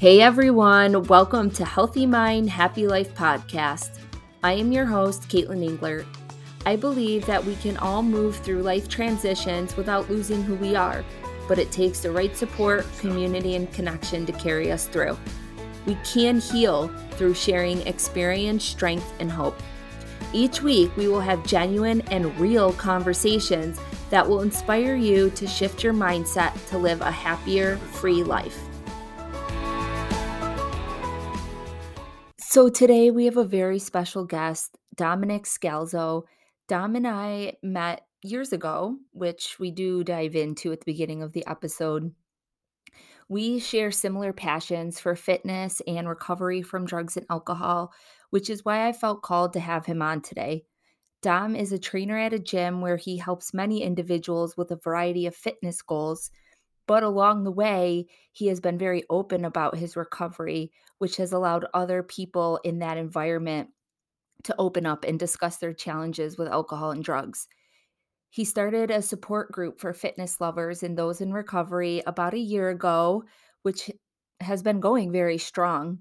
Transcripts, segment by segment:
Hey everyone, welcome to Healthy Mind, Happy Life podcast. I am your host, Caitlin Engler. I believe that we can all move through life transitions without losing who we are, but it takes the right support, community, and connection to carry us through. We can heal through sharing experience, strength, and hope. Each week, we will have genuine and real conversations that will inspire you to shift your mindset to live a happier, free life. So today we have a very special guest, Dominic Scalzo. Dom and I met years ago, which we do dive into at the beginning of the episode. We share similar passions for fitness and recovery from drugs and alcohol, which is why I felt called to have him on today. Dom is a trainer at a gym where he helps many individuals with a variety of fitness goals but along the way, he has been very open about his recovery, which has allowed other people in that environment to open up and discuss their challenges with alcohol and drugs. He started a support group for fitness lovers and those in recovery about a year ago, which has been going very strong.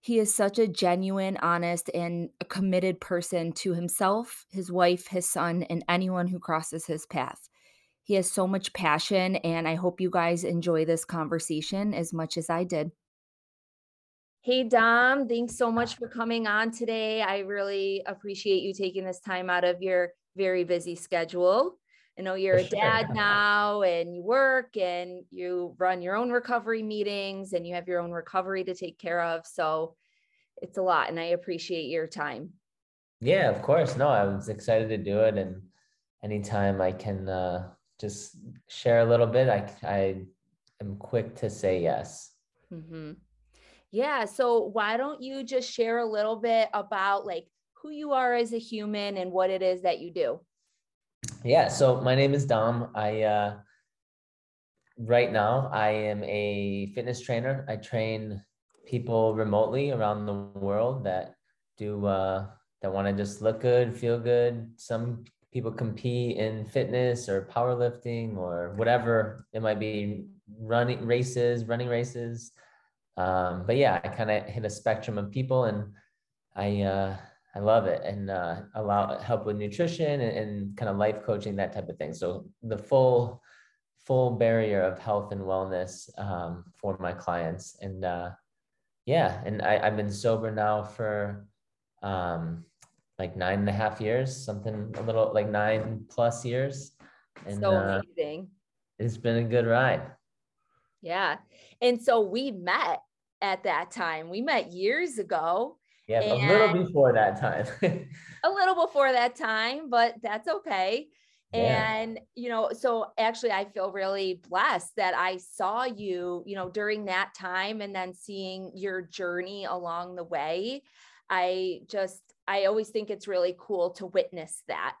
He is such a genuine, honest, and a committed person to himself, his wife, his son, and anyone who crosses his path. He has so much passion, and I hope you guys enjoy this conversation as much as I did. Hey, Dom, thanks so much for coming on today. I really appreciate you taking this time out of your very busy schedule. I know you're a dad now and you work and you run your own recovery meetings and you have your own recovery to take care of. So it's a lot and I appreciate your time. Yeah, of course. No, I was excited to do it. And anytime I can uh, just share a little bit, I, I am quick to say yes. Mm-hmm. Yeah. So why don't you just share a little bit about like who you are as a human and what it is that you do? Yeah. So my name is Dom. I, uh, right now I am a fitness trainer. I train people remotely around the world that do, uh, that want to just look good, feel good. Some people compete in fitness or powerlifting or whatever it might be running races running races um, but yeah i kind of hit a spectrum of people and i uh, i love it and uh, allow help with nutrition and, and kind of life coaching that type of thing so the full full barrier of health and wellness um, for my clients and uh, yeah and I, i've been sober now for um, like nine and a half years, something a little like nine plus years. And so uh, amazing. Uh, it's been a good ride. Yeah. And so we met at that time. We met years ago. Yeah, a little before that time. a little before that time, but that's okay. Yeah. And, you know, so actually, I feel really blessed that I saw you, you know, during that time and then seeing your journey along the way. I just I always think it's really cool to witness that.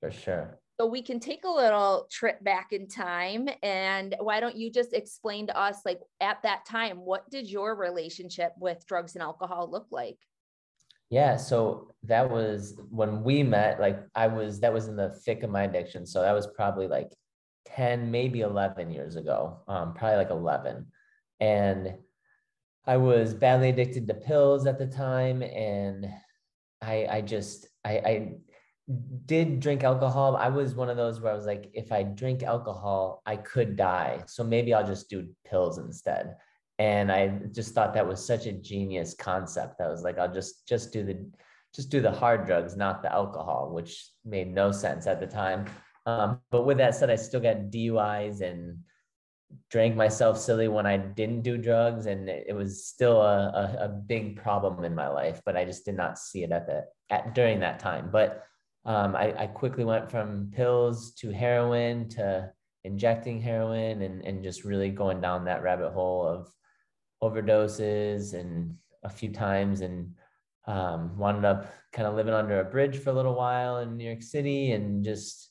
For sure. So we can take a little trip back in time and why don't you just explain to us like at that time what did your relationship with drugs and alcohol look like? Yeah, so that was when we met like I was that was in the thick of my addiction. So that was probably like 10 maybe 11 years ago. Um probably like 11. And I was badly addicted to pills at the time and I I just I I did drink alcohol. I was one of those where I was like, if I drink alcohol, I could die. So maybe I'll just do pills instead. And I just thought that was such a genius concept. I was like, I'll just just do the just do the hard drugs, not the alcohol, which made no sense at the time. Um, but with that said, I still got DUIs and drank myself silly when I didn't do drugs, and it, was still a, a, a, big problem in my life. But I just did not see it at the at during that time. But um, I, I quickly went from pills to heroin to injecting heroin, and and just really going down that rabbit hole of overdoses and a few times and um, wound up kind of living under a bridge for a little while in New York City and just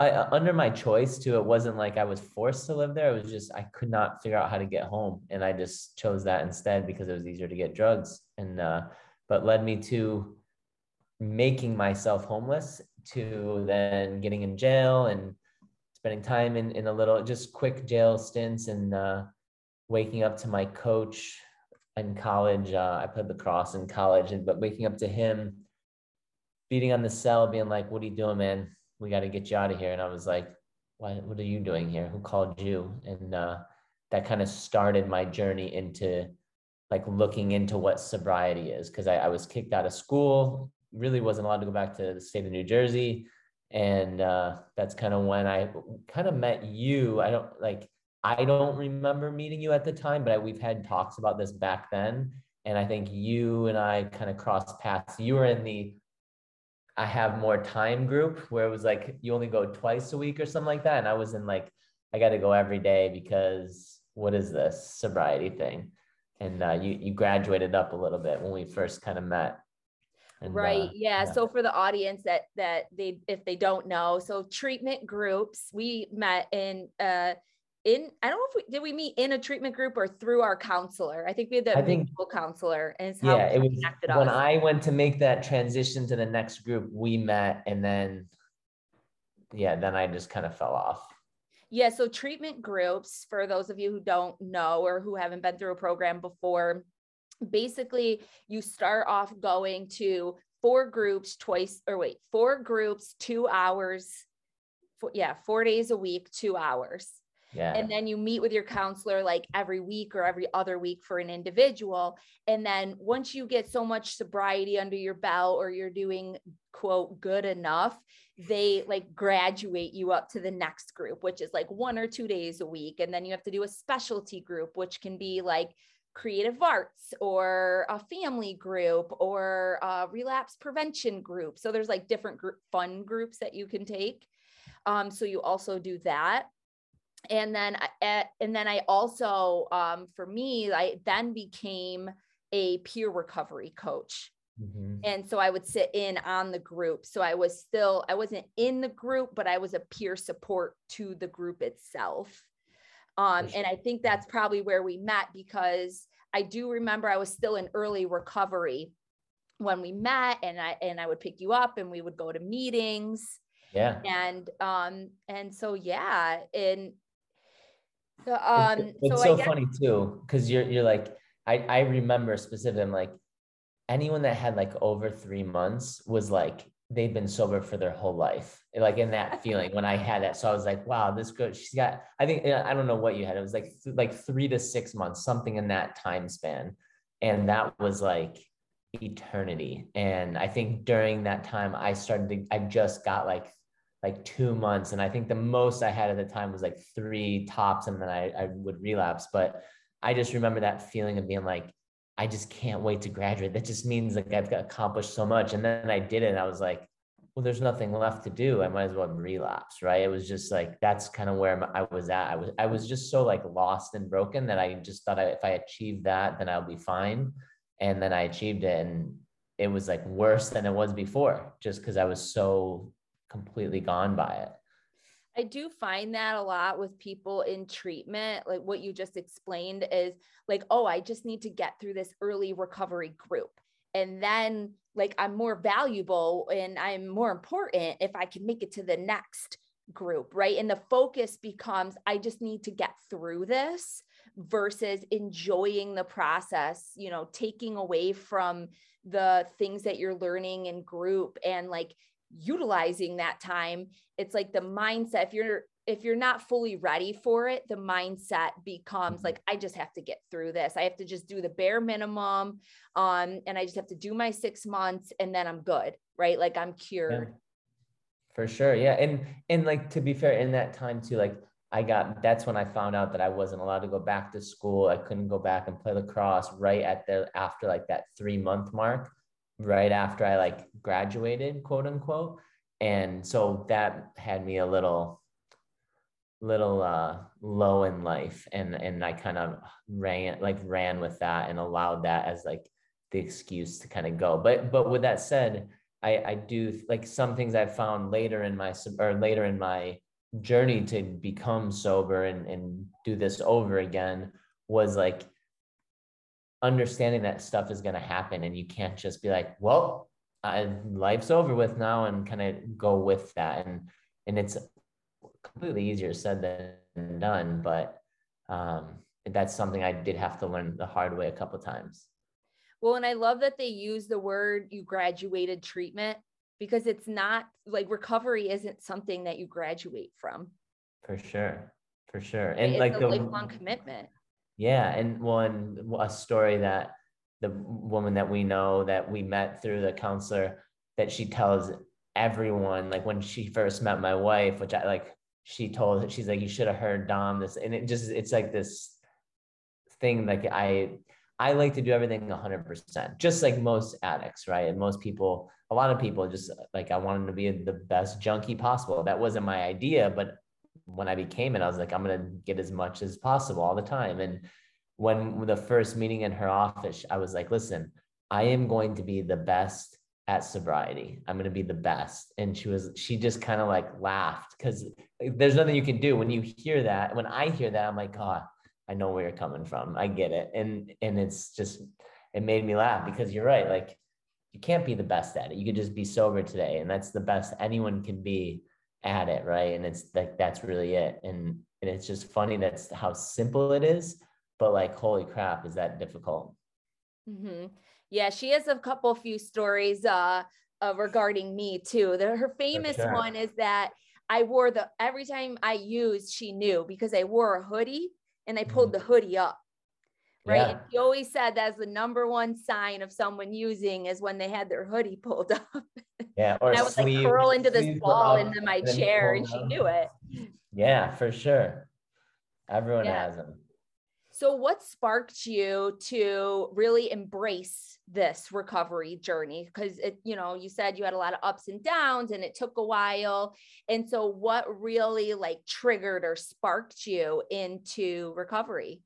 I, uh, under my choice too. It wasn't like I was forced to live there. It was just I could not figure out how to get home, and I just chose that instead because it was easier to get drugs. And uh, but led me to making myself homeless, to then getting in jail and spending time in in a little just quick jail stints and uh, waking up to my coach in college. Uh, I played lacrosse in college, and but waking up to him, beating on the cell, being like, "What are you doing, man? We got to get you out of here." And I was like, "What? What are you doing here? Who called you?" And uh, that kind of started my journey into like looking into what sobriety is because I, I was kicked out of school, really wasn't allowed to go back to the state of New Jersey. And uh, that's kind of when I kind of met you. I don't like I don't remember meeting you at the time, but I, we've had talks about this back then. And I think you and I kind of crossed paths. You were in the I have more time group where it was like you only go twice a week or something like that. And I was in like, I got to go every day because what is this sobriety thing? And uh, you you graduated up a little bit when we first kind of met. And, right. Uh, yeah. yeah. So for the audience that that they if they don't know, so treatment groups, we met in uh in I don't know if we did we meet in a treatment group or through our counselor. I think we had the I think, counselor and yeah, it was when us. I went to make that transition to the next group, we met and then yeah, then I just kind of fell off. Yeah, so treatment groups for those of you who don't know or who haven't been through a program before, basically you start off going to four groups twice or wait, four groups, 2 hours. Four, yeah, 4 days a week, 2 hours yeah. And then you meet with your counselor like every week or every other week for an individual. And then once you get so much sobriety under your belt or you're doing quote good enough, they like graduate you up to the next group, which is like one or two days a week. And then you have to do a specialty group, which can be like creative arts or a family group or a relapse prevention group. So there's like different group fun groups that you can take. Um, so you also do that and then and then I also um, for me I then became a peer recovery coach. Mm-hmm. And so I would sit in on the group. So I was still I wasn't in the group, but I was a peer support to the group itself. Um, sure. and I think that's probably where we met because I do remember I was still in early recovery when we met and I and I would pick you up and we would go to meetings yeah and um and so yeah and um, it's, it's so, so guess- funny too, because you're you're like I I remember specifically. I'm like anyone that had like over three months was like they've been sober for their whole life, like in that feeling when I had that. So I was like, wow, this girl, she's got. I think I don't know what you had. It was like th- like three to six months, something in that time span, and that was like eternity. And I think during that time, I started to. I just got like like two months. And I think the most I had at the time was like three tops, and then I, I would relapse. But I just remember that feeling of being like, I just can't wait to graduate. That just means like I've accomplished so much. And then I did it, and I was like, well, there's nothing left to do. I might as well relapse, right? It was just like that's kind of where I was at. I was I was just so like lost and broken that I just thought I, if I achieved that, then I'll be fine. And then I achieved it, and it was like worse than it was before, just because I was so completely gone by it. I do find that a lot with people in treatment. Like what you just explained is like, oh, I just need to get through this early recovery group. And then, like, I'm more valuable and I'm more important if I can make it to the next group, right? And the focus becomes, I just need to get through this versus enjoying the process, you know, taking away from the things that you're learning in group and like utilizing that time it's like the mindset if you're if you're not fully ready for it the mindset becomes mm-hmm. like i just have to get through this i have to just do the bare minimum um and i just have to do my 6 months and then i'm good right like i'm cured yeah. for sure yeah and and like to be fair in that time too like I got that's when I found out that I wasn't allowed to go back to school. I couldn't go back and play lacrosse right at the after like that three month mark right after I like graduated, quote unquote. And so that had me a little little uh low in life and and I kind of ran like ran with that and allowed that as like the excuse to kind of go. But but with that said, I I do like some things I found later in my or later in my journey to become sober and and do this over again was like understanding that stuff is going to happen and you can't just be like well I, life's over with now and kind of go with that and and it's completely easier said than done but um that's something I did have to learn the hard way a couple times. Well, and I love that they use the word you graduated treatment because it's not like recovery isn't something that you graduate from. For sure. For sure. And it's like a the lifelong commitment. Yeah. And one a story that the woman that we know that we met through the counselor that she tells everyone, like when she first met my wife, which I like, she told she's like, you should have heard Dom this. And it just it's like this thing like I I like to do everything 100%, just like most addicts, right? And most people, a lot of people just like, I wanted to be the best junkie possible. That wasn't my idea, but when I became it, I was like, I'm to get as much as possible all the time. And when the first meeting in her office, I was like, listen, I am going to be the best at sobriety. I'm going to be the best. And she was, she just kind of like laughed because there's nothing you can do when you hear that. When I hear that, I'm like, God, I know where you're coming from. I get it. And and it's just it made me laugh because you're right. Like you can't be the best at it. You could just be sober today. And that's the best anyone can be at it. Right. And it's like that's really it. And and it's just funny that's how simple it is. But like, holy crap, is that difficult? Mm-hmm. Yeah, she has a couple few stories uh, uh regarding me too. The, her famous sure. one is that I wore the every time I used, she knew because I wore a hoodie and i pulled mm-hmm. the hoodie up. Right. Yeah. And he always said that's the number one sign of someone using is when they had their hoodie pulled up. Yeah. Or I was sleeve, like curl into this ball into my and chair and she knew it. Yeah, for sure. Everyone yeah. has them. So, what sparked you to really embrace this recovery journey? Because it, you know, you said you had a lot of ups and downs and it took a while. And so, what really like triggered or sparked you into recovery?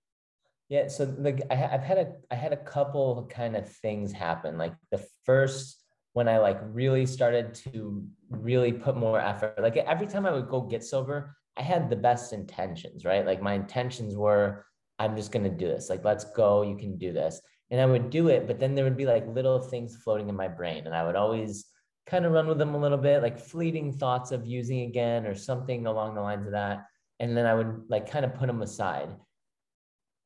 Yeah, so like I, have had a I had a couple kind of things happen. Like the first when I like really started to really put more effort. Like every time I would go get sober, I had the best intentions, right? Like my intentions were I'm just going to do this. Like, let's go. You can do this. And I would do it. But then there would be like little things floating in my brain. And I would always kind of run with them a little bit, like fleeting thoughts of using again or something along the lines of that. And then I would like kind of put them aside.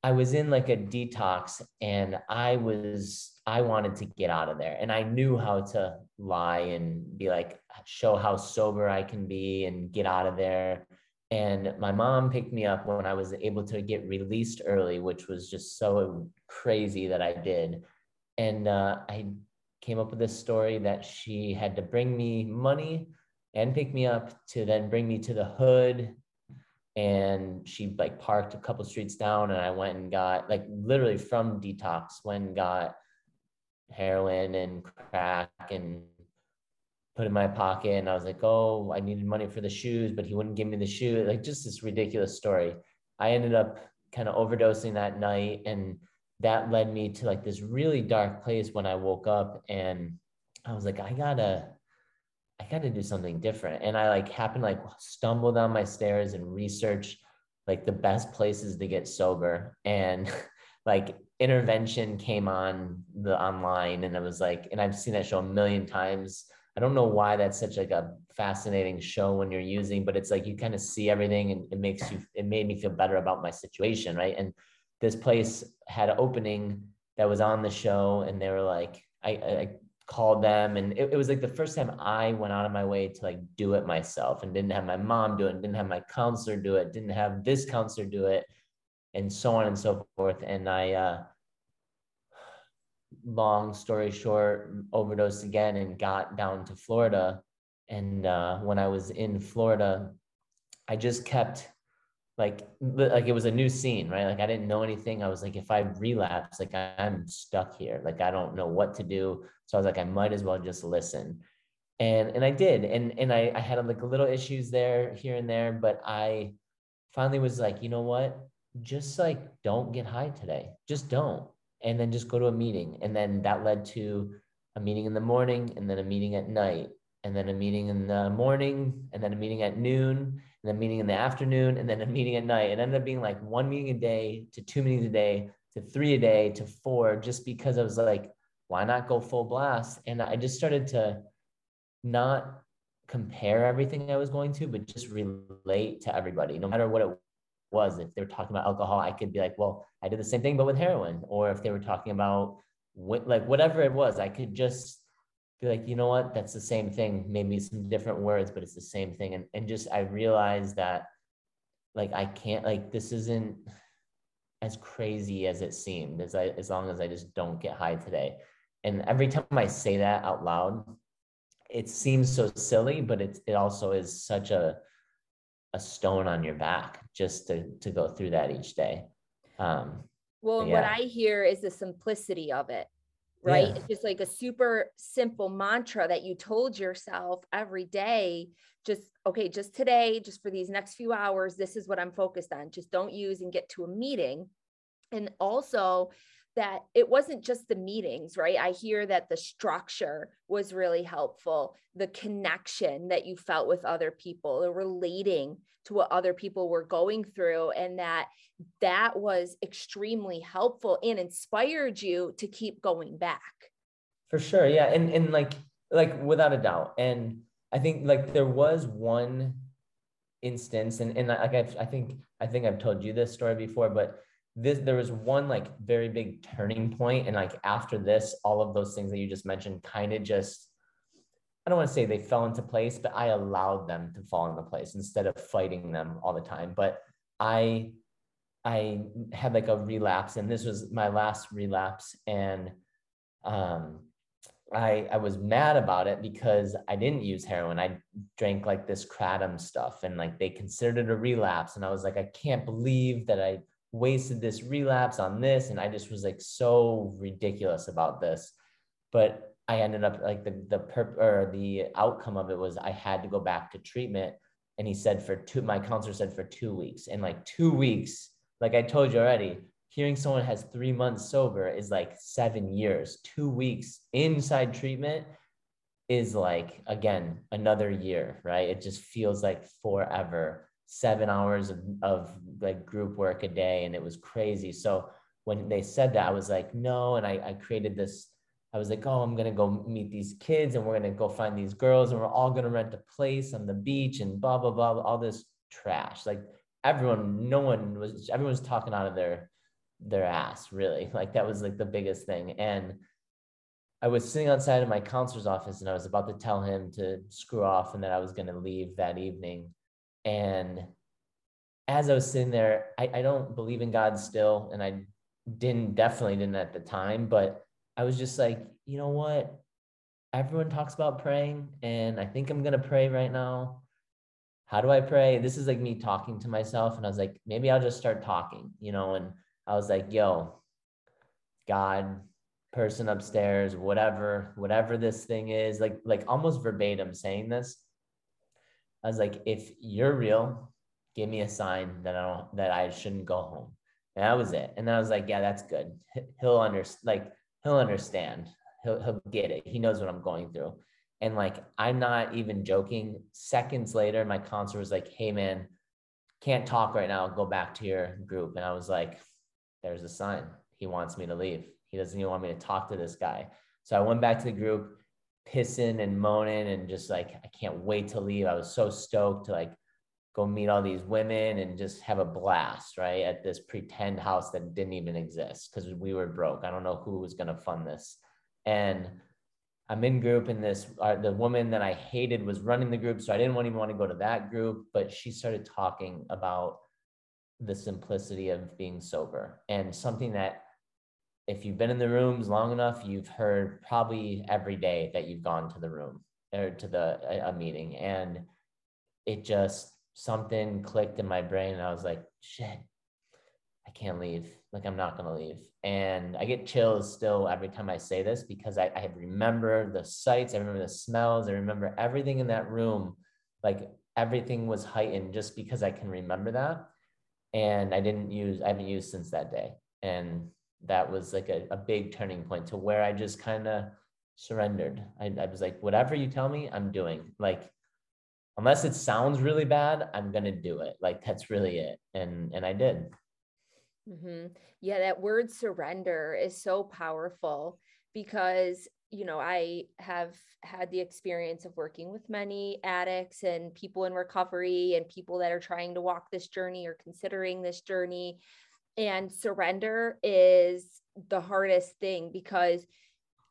I was in like a detox and I was, I wanted to get out of there. And I knew how to lie and be like, show how sober I can be and get out of there and my mom picked me up when I was able to get released early, which was just so crazy that I did. And uh, I came up with this story that she had to bring me money and pick me up to then bring me to the hood. And she like parked a couple streets down, and I went and got like literally from detox, went got heroin and crack and put in my pocket and I was like, oh, I needed money for the shoes, but he wouldn't give me the shoe. Like just this ridiculous story. I ended up kind of overdosing that night and that led me to like this really dark place when I woke up and I was like, I gotta, I gotta do something different. And I like happened like stumble down my stairs and research like the best places to get sober. And like intervention came on the online and I was like, and I've seen that show a million times I don't know why that's such like a fascinating show when you're using, but it's like you kind of see everything and it makes you, it made me feel better about my situation. Right. And this place had an opening that was on the show and they were like, I, I called them and it, it, was like the first time I went out of my way to like do it myself and didn't have my mom do it, didn't have my counselor do it, didn't have this counselor do it, and so on and so forth. And I, uh, long story short, overdosed again and got down to Florida. And uh, when I was in Florida, I just kept like like it was a new scene, right? Like I didn't know anything. I was like, if I relapse, like I'm stuck here. Like I don't know what to do. So I was like, I might as well just listen. And and I did. And and I, I had like little issues there here and there, but I finally was like, you know what? Just like don't get high today. Just don't and then just go to a meeting. And then that led to a meeting in the morning and then a meeting at night and then a meeting in the morning and then a meeting at noon and a meeting in the afternoon and then a meeting at night. It ended up being like one meeting a day to two meetings a day to three a day to four just because I was like, why not go full blast? And I just started to not compare everything I was going to, but just relate to everybody, no matter what it was. If they were talking about alcohol, I could be like, well, I did the same thing, but with heroin. Or if they were talking about like whatever it was, I could just be like, you know what, that's the same thing. Maybe some different words, but it's the same thing. And and just I realized that like I can't like this isn't as crazy as it seemed as I as long as I just don't get high today. And every time I say that out loud, it seems so silly, but it's it also is such a a stone on your back just to to go through that each day. Um, well, yeah. what I hear is the simplicity of it, right? Yeah. It's just like a super simple mantra that you told yourself every day. Just okay, just today, just for these next few hours, this is what I'm focused on. Just don't use and get to a meeting. And also, that it wasn't just the meetings, right? I hear that the structure was really helpful, the connection that you felt with other people, the relating to what other people were going through, and that that was extremely helpful and inspired you to keep going back. For sure, yeah, and and like like without a doubt, and I think like there was one instance, and and like I've, I think I think I've told you this story before, but this there was one like very big turning point and like after this all of those things that you just mentioned kind of just i don't want to say they fell into place but i allowed them to fall into place instead of fighting them all the time but i i had like a relapse and this was my last relapse and um I, I was mad about it because I didn't use heroin. I drank like this kratom stuff and like they considered it a relapse. And I was like, I can't believe that I wasted this relapse on this and i just was like so ridiculous about this. But i ended up like the the perp or the outcome of it was i had to go back to treatment and he said for two my counselor said for two weeks. And like two weeks like i told you already hearing someone has three months sober is like seven years. Two weeks inside treatment is like again another year right? It just feels like forever seven hours of, of like group work a day and it was crazy. So when they said that i was like no and I, I created this i was like oh i'm gonna go meet these kids and we're gonna go find these girls and we're all gonna rent a place on the beach and blah blah blah all this trash. Like everyone no one was everyone was talking out of their their ass really. Like that was like the biggest thing. And I was sitting outside of my counselor's office and I was about to tell him to screw off and that I was going to leave that evening. And as I was sitting there, I, I don't believe in God still, and I didn't definitely didn't at the time, but I was just like, you know what? Everyone talks about praying, and I think I'm gonna pray right now. How do I pray? This is like me talking to myself, and I was like, maybe I'll just start talking, you know. And I was like, yo, God, person upstairs, whatever, whatever this thing is, like like almost verbatim saying this. I was like, if you're real, give me a sign that I don't that I shouldn't go home. And that was it. And I was like, yeah, that's good. He'll under like he'll understand. He'll he'll get it. He knows what I'm going through. And like I'm not even joking. Seconds later, my counselor was like, hey man, can't talk right now. Go back to your group. And I was like, there's a sign. He wants me to leave. He doesn't even want me to talk to this guy. So I went back to the group pissing and moaning and just like I can't wait to leave. I was so stoked to like go meet all these women and just have a blast, right? At this pretend house that didn't even exist because we were broke. I don't know who was gonna fund this. And I'm in group and this uh, the woman that I hated was running the group, so I didn't even want to go to that group. But she started talking about the simplicity of being sober and something that if you've been in the rooms long enough, you've heard probably every day that you've gone to the room or to the a, meeting, and it just something clicked in my brain, and I was like, shit, I can't leave. Like I'm not gonna leave, and I get chills still every time I say this because I, I remember the sights, I remember the smells, I remember everything in that room, like everything was heightened just because I can remember that, and I didn't use I haven't used since that day, and that was like a, a big turning point to where I just kind of surrendered. I, I was like, whatever you tell me, I'm doing. Like, unless it sounds really bad, I'm gonna do it. Like that's really it. And and I did. Mm-hmm. Yeah, that word surrender is so powerful because you know, I have had the experience of working with many addicts and people in recovery and people that are trying to walk this journey or considering this journey. And surrender is the hardest thing because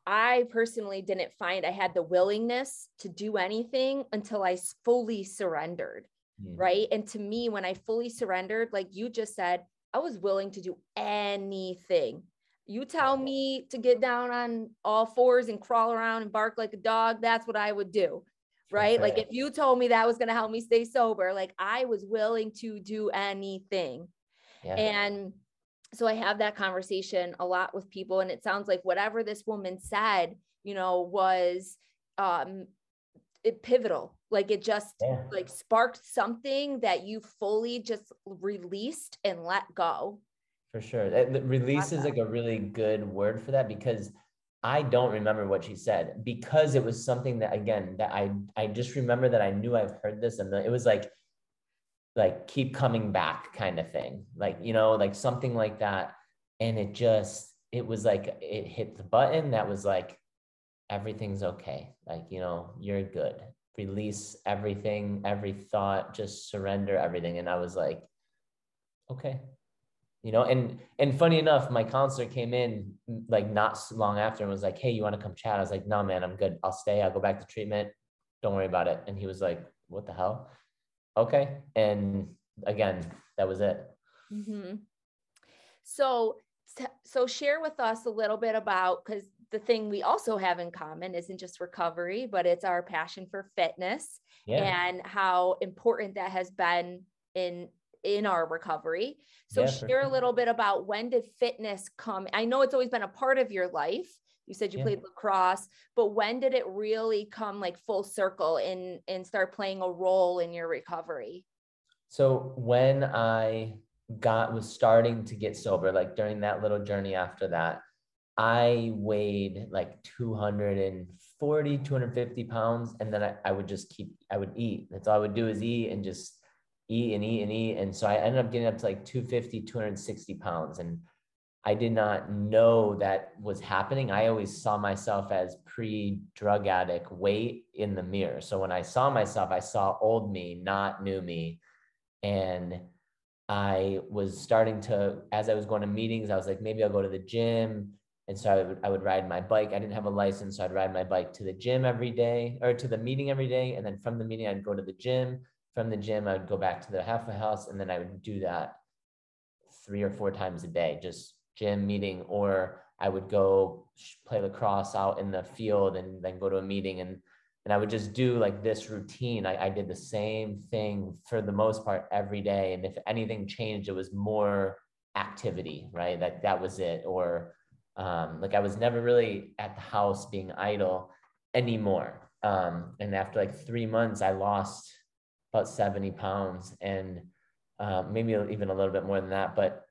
I personally didn't find I had the willingness to do anything until I fully surrendered. Mm. Right. And to me, when I fully surrendered, like you just said, I was willing to do anything. You tell me to get down on all fours and crawl around and bark like a dog, that's what I would do. Right. Like if you told me that was going to help me stay sober, like I was willing to do anything. Yeah. And so I have that conversation a lot with people. And it sounds like whatever this woman said, you know, was um it pivotal like it just yeah. like sparked something that you fully just released and let go for sure release is like a really good word for that because i don't remember what she said because it was something that again that i i just remember that i knew i've heard this and it was like like keep coming back kind of thing. Like you know like something like that. And it just it was like it hit the button that was like everything's okay. Like you know you're good. Release everything every thought just surrender everything. And i was like okay. You know and and funny enough my counselor came in mm, like not long after and was like hey you want to come chat? I was like no man i'm good. I'll stay. I'll go back to treatment. Don't worry about it. And he was like what the hell okay and again that was it mm-hmm. so so share with us a little bit about because the thing we also have in common isn't just recovery, but it's our passion for fitness yeah. and how important that has been in in our recovery. So yeah, share sure. a little bit about when did fitness come? I know it's always been a part of your life. You said you yeah. played lacrosse, but when did it really come like full circle and and start playing a role in your recovery? So when I got was starting to get sober, like during that little journey after that, I weighed like 240, 250 pounds. And then I, I would just keep, I would eat. That's all I would do is eat and just eat and eat and eat. And so I ended up getting up to like 250, 260 pounds. And I did not know that was happening. I always saw myself as pre drug addict weight in the mirror. So when I saw myself, I saw old me, not new me. And I was starting to, as I was going to meetings, I was like, maybe I'll go to the gym and so I would, I would ride my bike. I didn't have a license. So I'd ride my bike to the gym every day or to the meeting every day. And then from the meeting, I'd go to the gym. From the gym, I would go back to the halfway house. And then I would do that three or four times a day, just gym meeting, or I would go play lacrosse out in the field and then go to a meeting. And, and I would just do like this routine. I, I did the same thing for the most part every day. And if anything changed, it was more activity, right? That that was it. Or um, like I was never really at the house being idle anymore. Um, and after like three months, I lost about 70 pounds and uh, maybe even a little bit more than that. But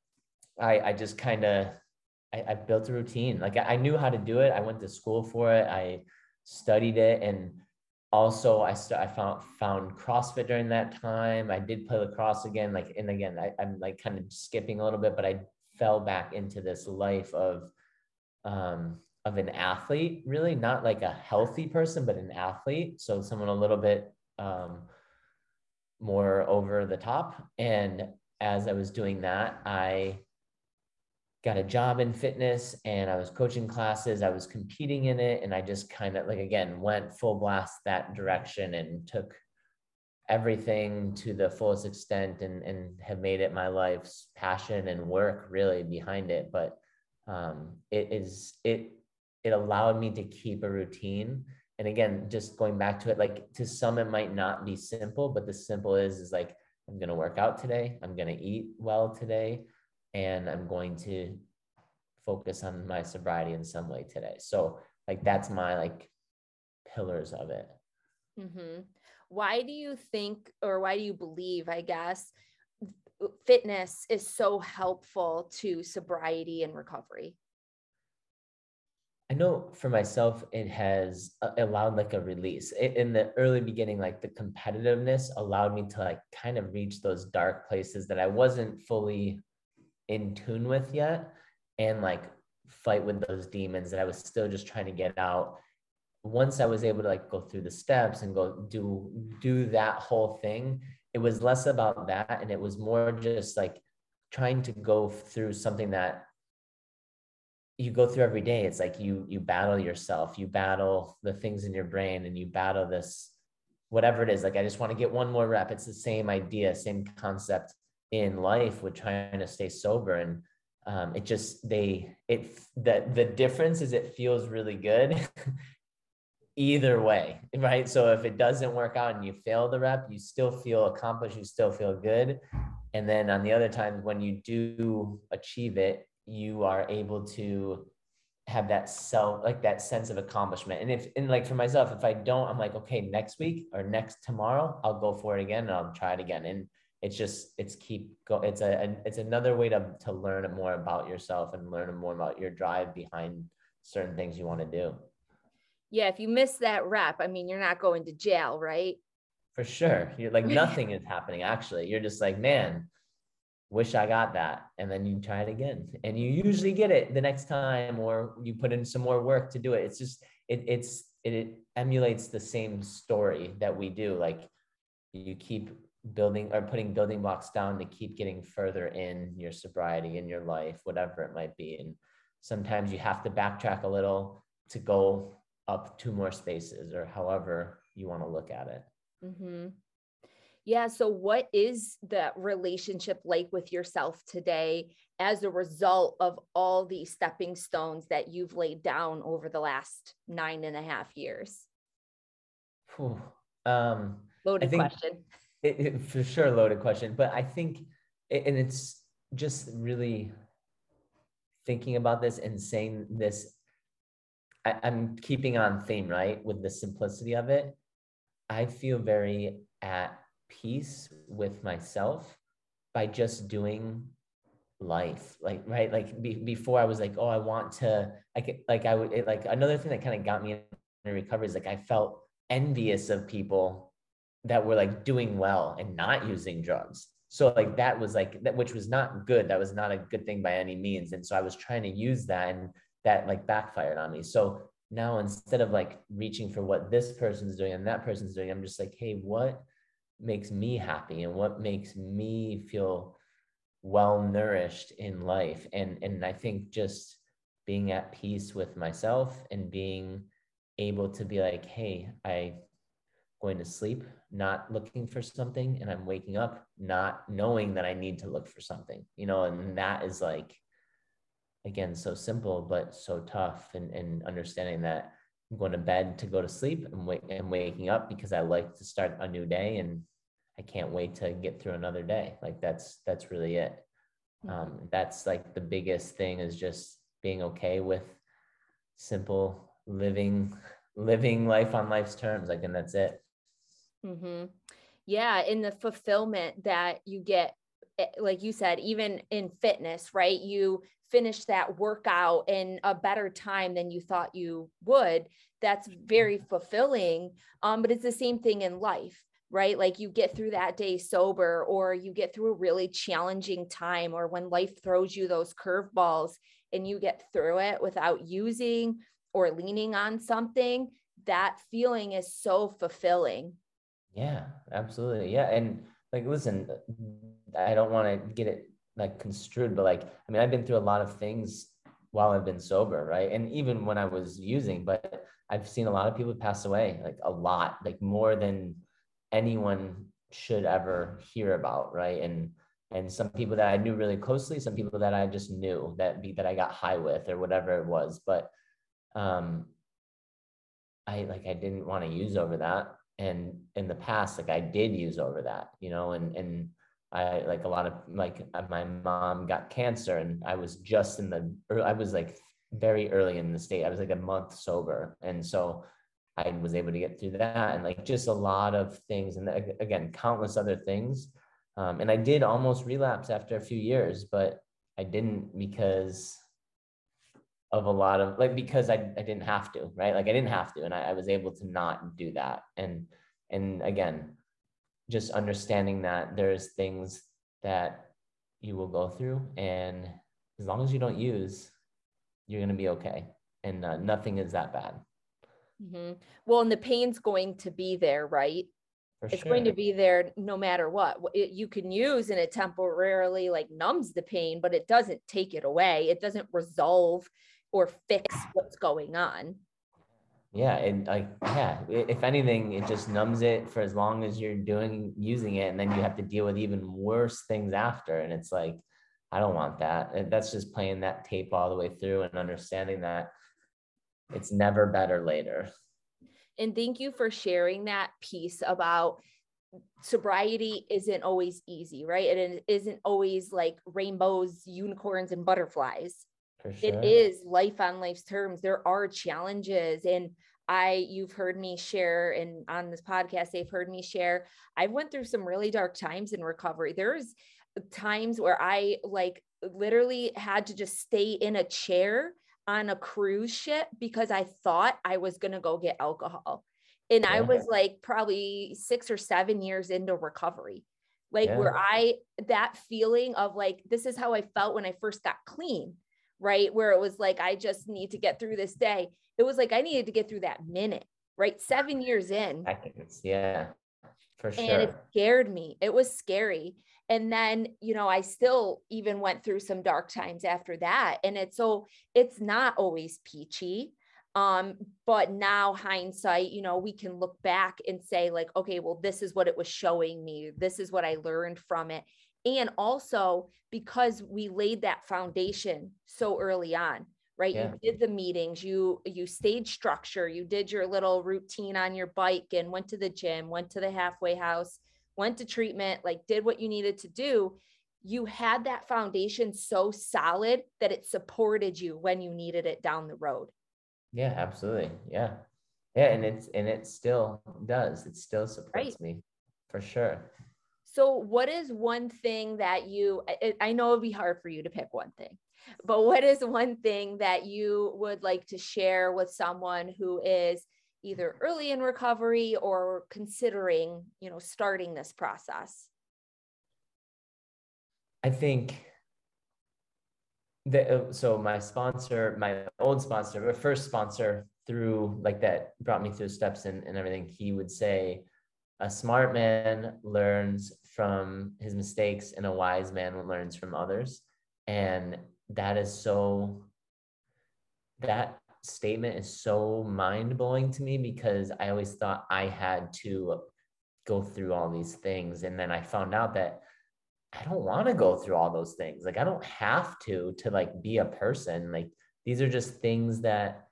I, I just kind of, I, I, built a routine. Like I, I knew how to do it. I went to school for it. I studied it. And also I, st- I found, found CrossFit during that time. I did play lacrosse again. Like, and again, I, I'm like kind of skipping a little bit, but I fell back into this life of um, of an athlete, really not like a healthy person, but an athlete. So someone a little bit um, more over the top. And as I was doing that, I got a job in fitness and I was coaching classes. I was competing in it. And I just kind of like, again, went full blast that direction and took everything to the fullest extent and, and have made it my life's passion and work really behind it. But um, it is it it allowed me to keep a routine and again just going back to it like to some it might not be simple but the simple is is like i'm going to work out today i'm going to eat well today and i'm going to focus on my sobriety in some way today so like that's my like pillars of it mm-hmm. why do you think or why do you believe i guess fitness is so helpful to sobriety and recovery? I know for myself, it has uh, allowed like a release in the early beginning, like the competitiveness allowed me to like kind of reach those dark places that I wasn't fully in tune with yet. And like fight with those demons that I was still just trying to get out. Once I was able to like go through the steps and go do do that whole thing, it was less about that and it was more just like trying to go through something that you go through every day it's like you you battle yourself you battle the things in your brain and you battle this whatever it is like i just want to get one more rep it's the same idea same concept in life with trying to stay sober. And um, it just they it that the difference is it feels really good either way right? So if it doesn't work out and you fail the rep you still feel accomplished you still feel good. And then on the other times when you do achieve it you are able to have that self like that sense of accomplishment. And if and like for myself if i don't i'm like okay next week or next tomorrow i'll go for it again and i'll try it again. And it's just it's keep go it's a, a it's another way to to learn more about yourself and learn more about your drive behind certain things you want to do yeah if you miss that rep i mean you're not going to jail right for sure you're like nothing is happening actually you're just like man wish I got that. And then you try it again. And you usually get it the next time, or you put in some more work to do it. It's just, it, it's, it, it emulates the same story that we do. Like you keep building or putting building blocks down to keep getting further in your sobriety in your life, whatever it might be. And sometimes you have to backtrack a little to go up two more spaces or however you want to look at it. Mm-hmm. Yeah. So, what is the relationship like with yourself today as a result of all these stepping stones that you've laid down over the last nine and a half years? Um, loaded question. It, it, for sure, loaded question. But I think, and it's just really thinking about this and saying this. I, I'm keeping on theme, right? With the simplicity of it. I feel very at peace with myself by just doing life like right like be, before i was like oh i want to like like i would it, like another thing that kind of got me in recovery is like i felt envious of people that were like doing well and not using drugs. So like that was like that which was not good. That was not a good thing by any means. And so i was trying to use that and that like backfired on me. So now instead of like reaching for what this person's doing and that person's doing i'm just like hey what makes me happy and what makes me feel well nourished in life? And and i think just being at peace with myself and being able to be like hey i going to sleep not looking for something and i'm waking up not knowing that i need to look for something you know and that is like again so simple but so tough and, and understanding that i'm going to bed to go to sleep and, wake, and waking up because i like to start a new day and I can't wait to get through another day. Like that's that's really it. Hmm. Um, that's like the biggest thing is just being okay with simple living living life on life's terms. Like and that's it. Mm-hmm. Yeah, in the fulfillment that you get, eh, like you said, even in fitness, right? You finish that workout in a better time than you thought you would. That's very fulfilling. Um, but it's the same thing in life right? Like you get through that day sober, or you get through a really challenging time, or when life throws you those curveballs and you get through it without using or leaning on something, that feeling is so fulfilling. Yeah, absolutely. Yeah. And like, listen, I don't want to get it like construed, but like, I mean, I've been through a lot of things while I've been sober, right? And even when I was using, but I've seen a lot of people pass away, like a lot, like more than anyone should ever hear about, right? And and some people that I knew really closely, some people that I just knew that that I got high with or whatever it was. But um I like I didn't want to use over that. And in the past, like I did use over that, you know, and and I like a lot of like my mom got cancer and I was just in the I was like very early in the state. I was like a month sober. And so I was able to get through that and like just a lot of things and again countless other things um, and I did almost relapse after a few years but I didn't because of a lot of like because I, I didn't have to right like I didn't have to and I, I was able to not do that and and again just understanding that there's things that you will go through and as long as you don't use you're going to be okay. And uh, nothing is that bad. Mm-hmm. Well, and the pain's going to be there, right? For it's sure. going to be there no matter what. It, you can use and it temporarily like numbs the pain, but it doesn't take it away. It doesn't resolve or fix what's going on. Yeah, and like yeah, if anything, it just numbs it for as long as you're doing using it, and then you have to deal with even worse things after. And it's like, I don't want that. And that's just playing that tape all the way through and understanding that it's never better later. And thank you for sharing that piece about sobriety isn't always easy, right? It isn't always like rainbows, unicorns, and butterflies. Sure. It is life on life's terms. There are challenges. And I, you've heard me share, and on this podcast, they've heard me share. I went through some really dark times in recovery. There's times where I like literally had to just stay in a chair on a cruise ship because I thought I was going to go get alcohol. And yeah. I was like probably six or seven years into recovery. Like, yeah. where I, that feeling of like, this is how I felt when I first got clean, right? Where it was like, I just need to get through this day. It was like, I needed to get through that minute, right? Seven years in. Yeah, for sure. And it scared me. It was scary and then you know i still even went through some dark times after that and it's so it's not always peachy um but now hindsight you know we can look back and say like okay well this is what it was showing me this is what i learned from it and also because we laid that foundation so early on right yeah. you did the meetings you you stayed structure you did your little routine on your bike and went to the gym went to the halfway house went to treatment, like did what you needed to do, you had that foundation so solid that it supported you when you needed it down the road. Yeah, absolutely. Yeah. Yeah. And it's, and it still does. It still supports right. me for sure. So, what is one thing that you, I, know it'd be hard for you to pick one thing, but what is one thing that you would like to share with someone who is either early in recovery or considering, you know, starting this process? I think that uh, so my sponsor, my old sponsor, my first sponsor through like that brought me through steps and, and everything, he would say a smart man learns from his mistakes and a wise man learns from others. And that is so that statement is so mind blowing to me because I always thought I had to go through all these things. And then I found out that I don't want to go through all those things. Like I don't have to to like be a person. Like these are just things that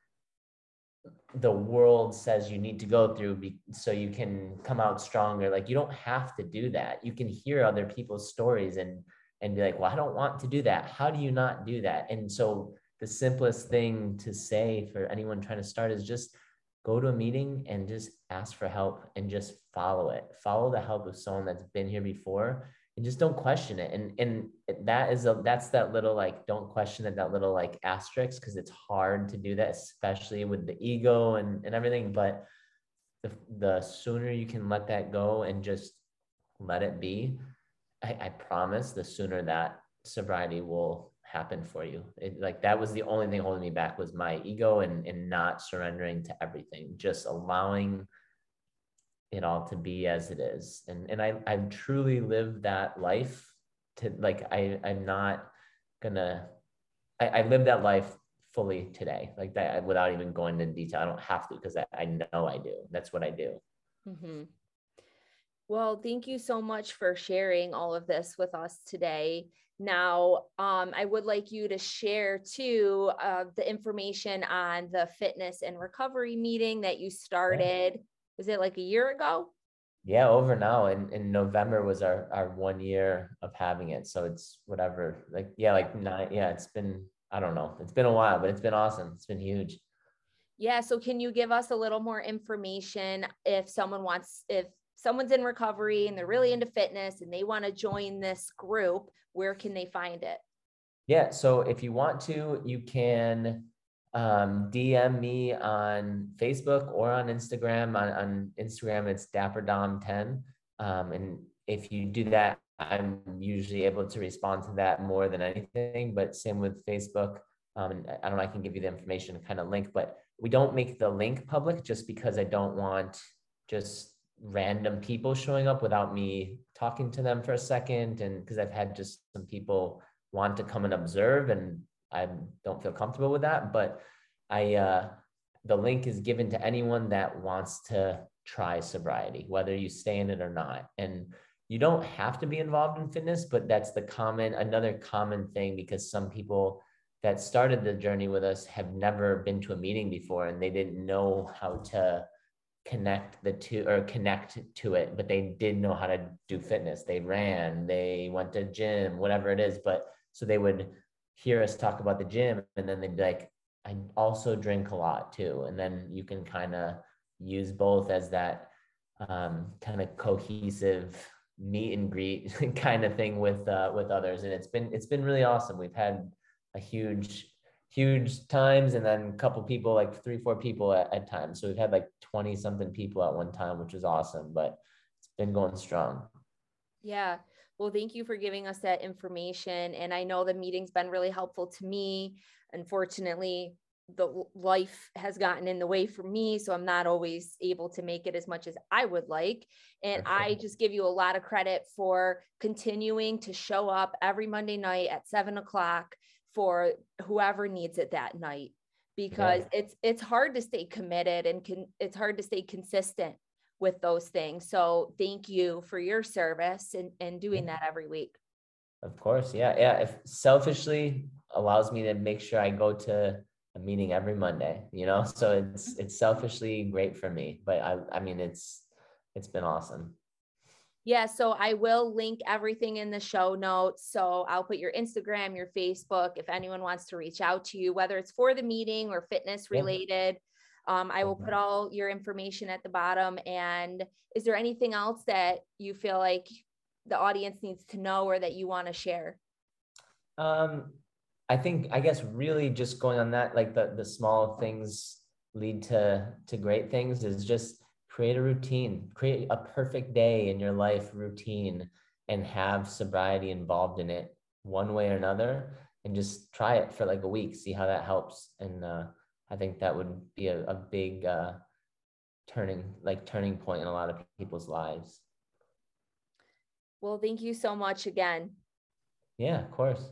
the world says you need to go through be, so you can come out stronger. Like you don't have to do that. You can hear other people's stories and and be like, "Well, I don't want to do that. How do you not do that?" And so the simplest thing to say for anyone trying to start is just go to a meeting and just ask for help and just follow it. Follow the help of someone that's been here before and just don't question it. And and that is a that's that little like don't question it, that little like asterisk because it's hard to do that, especially with the ego and, and everything. But the the sooner you can let that go and just let it be, I, I promise the sooner that sobriety will happen for you. It, like that was the only thing holding me back was my ego and and not surrendering to everything, just allowing it all to be as it is. And and I I truly lived that life to like I I'm not gonna I, I live that life fully today like that without even going into detail. I don't have to because I, I know I do. That's what I do. Mm-hmm. Well, thank you so much for sharing all of this with us today. Now, um, I would like you to share too uh, the information on the fitness and recovery meeting that you started. Was it like a year ago? Yeah, over now. In in November was our our one year of having it. So it's whatever. Like yeah, like nine. Yeah, it's been I don't know. It's been a while, but it's been awesome. It's been huge. Yeah. So can you give us a little more information if someone wants if someone's in recovery and they're really into fitness and they want to join this group, where can they find it? Yeah. So if you want to, you can um, DM me on Facebook or on Instagram. On, on Instagram, it's DapperDom10. Um, and if you do that, I'm usually able to respond to that more than anything. But same with Facebook. Um, I don't know, I can give you the information kind of link, but we don't make the link public just because I don't want just random people showing up without me talking to them for a second. And because I've had just some people want to come and observe and I don't feel comfortable with that. But I, uh, the link is given to anyone that wants to try sobriety, whether you stay in it or not. And you don't have to be involved in fitness, but that's the common, another common thing because some people that started the journey with us have never been to a meeting before and they didn't know how to connect the two or connect to it, but they did know how to do fitness. They ran, they went to gym, whatever it is. But so they would hear us talk about the gym and then they'd be like, I also drink a lot too. And then you can kind of use both as that um, kind of cohesive meet and greet kind of thing with uh, with others. And it's been it's been really awesome. We've had a huge huge times and then a couple people like three four people at, at times so we've had like 20 something people at one time which is awesome but it's been going strong yeah well thank you for giving us that information and i know the meeting's been really helpful to me unfortunately the life has gotten in the way for me so i'm not always able to make it as much as i would like and i just give you a lot of credit for continuing to show up every monday night at seven o'clock for whoever needs it that night because yeah. it's it's hard to stay committed and can it's hard to stay consistent with those things so thank you for your service and, and doing that every week of course yeah yeah if selfishly allows me to make sure i go to a meeting every Monday, you know? So it's mm-hmm. it's selfishly great for me, but I I mean it's it's been awesome. Yeah, so I will link everything in the show notes. So I'll put your Instagram, your Facebook, if anyone wants to reach out to you, whether it's for the meeting or fitness related. Yeah. Um, I will put all your information at the bottom. And is there anything else that you feel like the audience needs to know or that you want to share? Um, I think I guess really just going on that, like the the small things lead to to great things is just create a routine, create a perfect day in your life routine and have sobriety involved in it one way or another and just try it for like a week, see how that helps. And uh, I think that would be a, a big uh, turning like turning point in a lot of people's lives. Well, thank you so much again. Yeah, of course.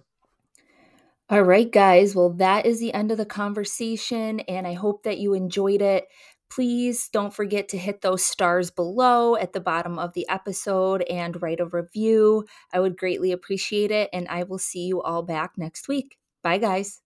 All right, guys. Well, that is the end of the conversation, and I hope that you enjoyed it. Please don't forget to hit those stars below at the bottom of the episode and write a review. I would greatly appreciate it, and I will see you all back next week. Bye, guys.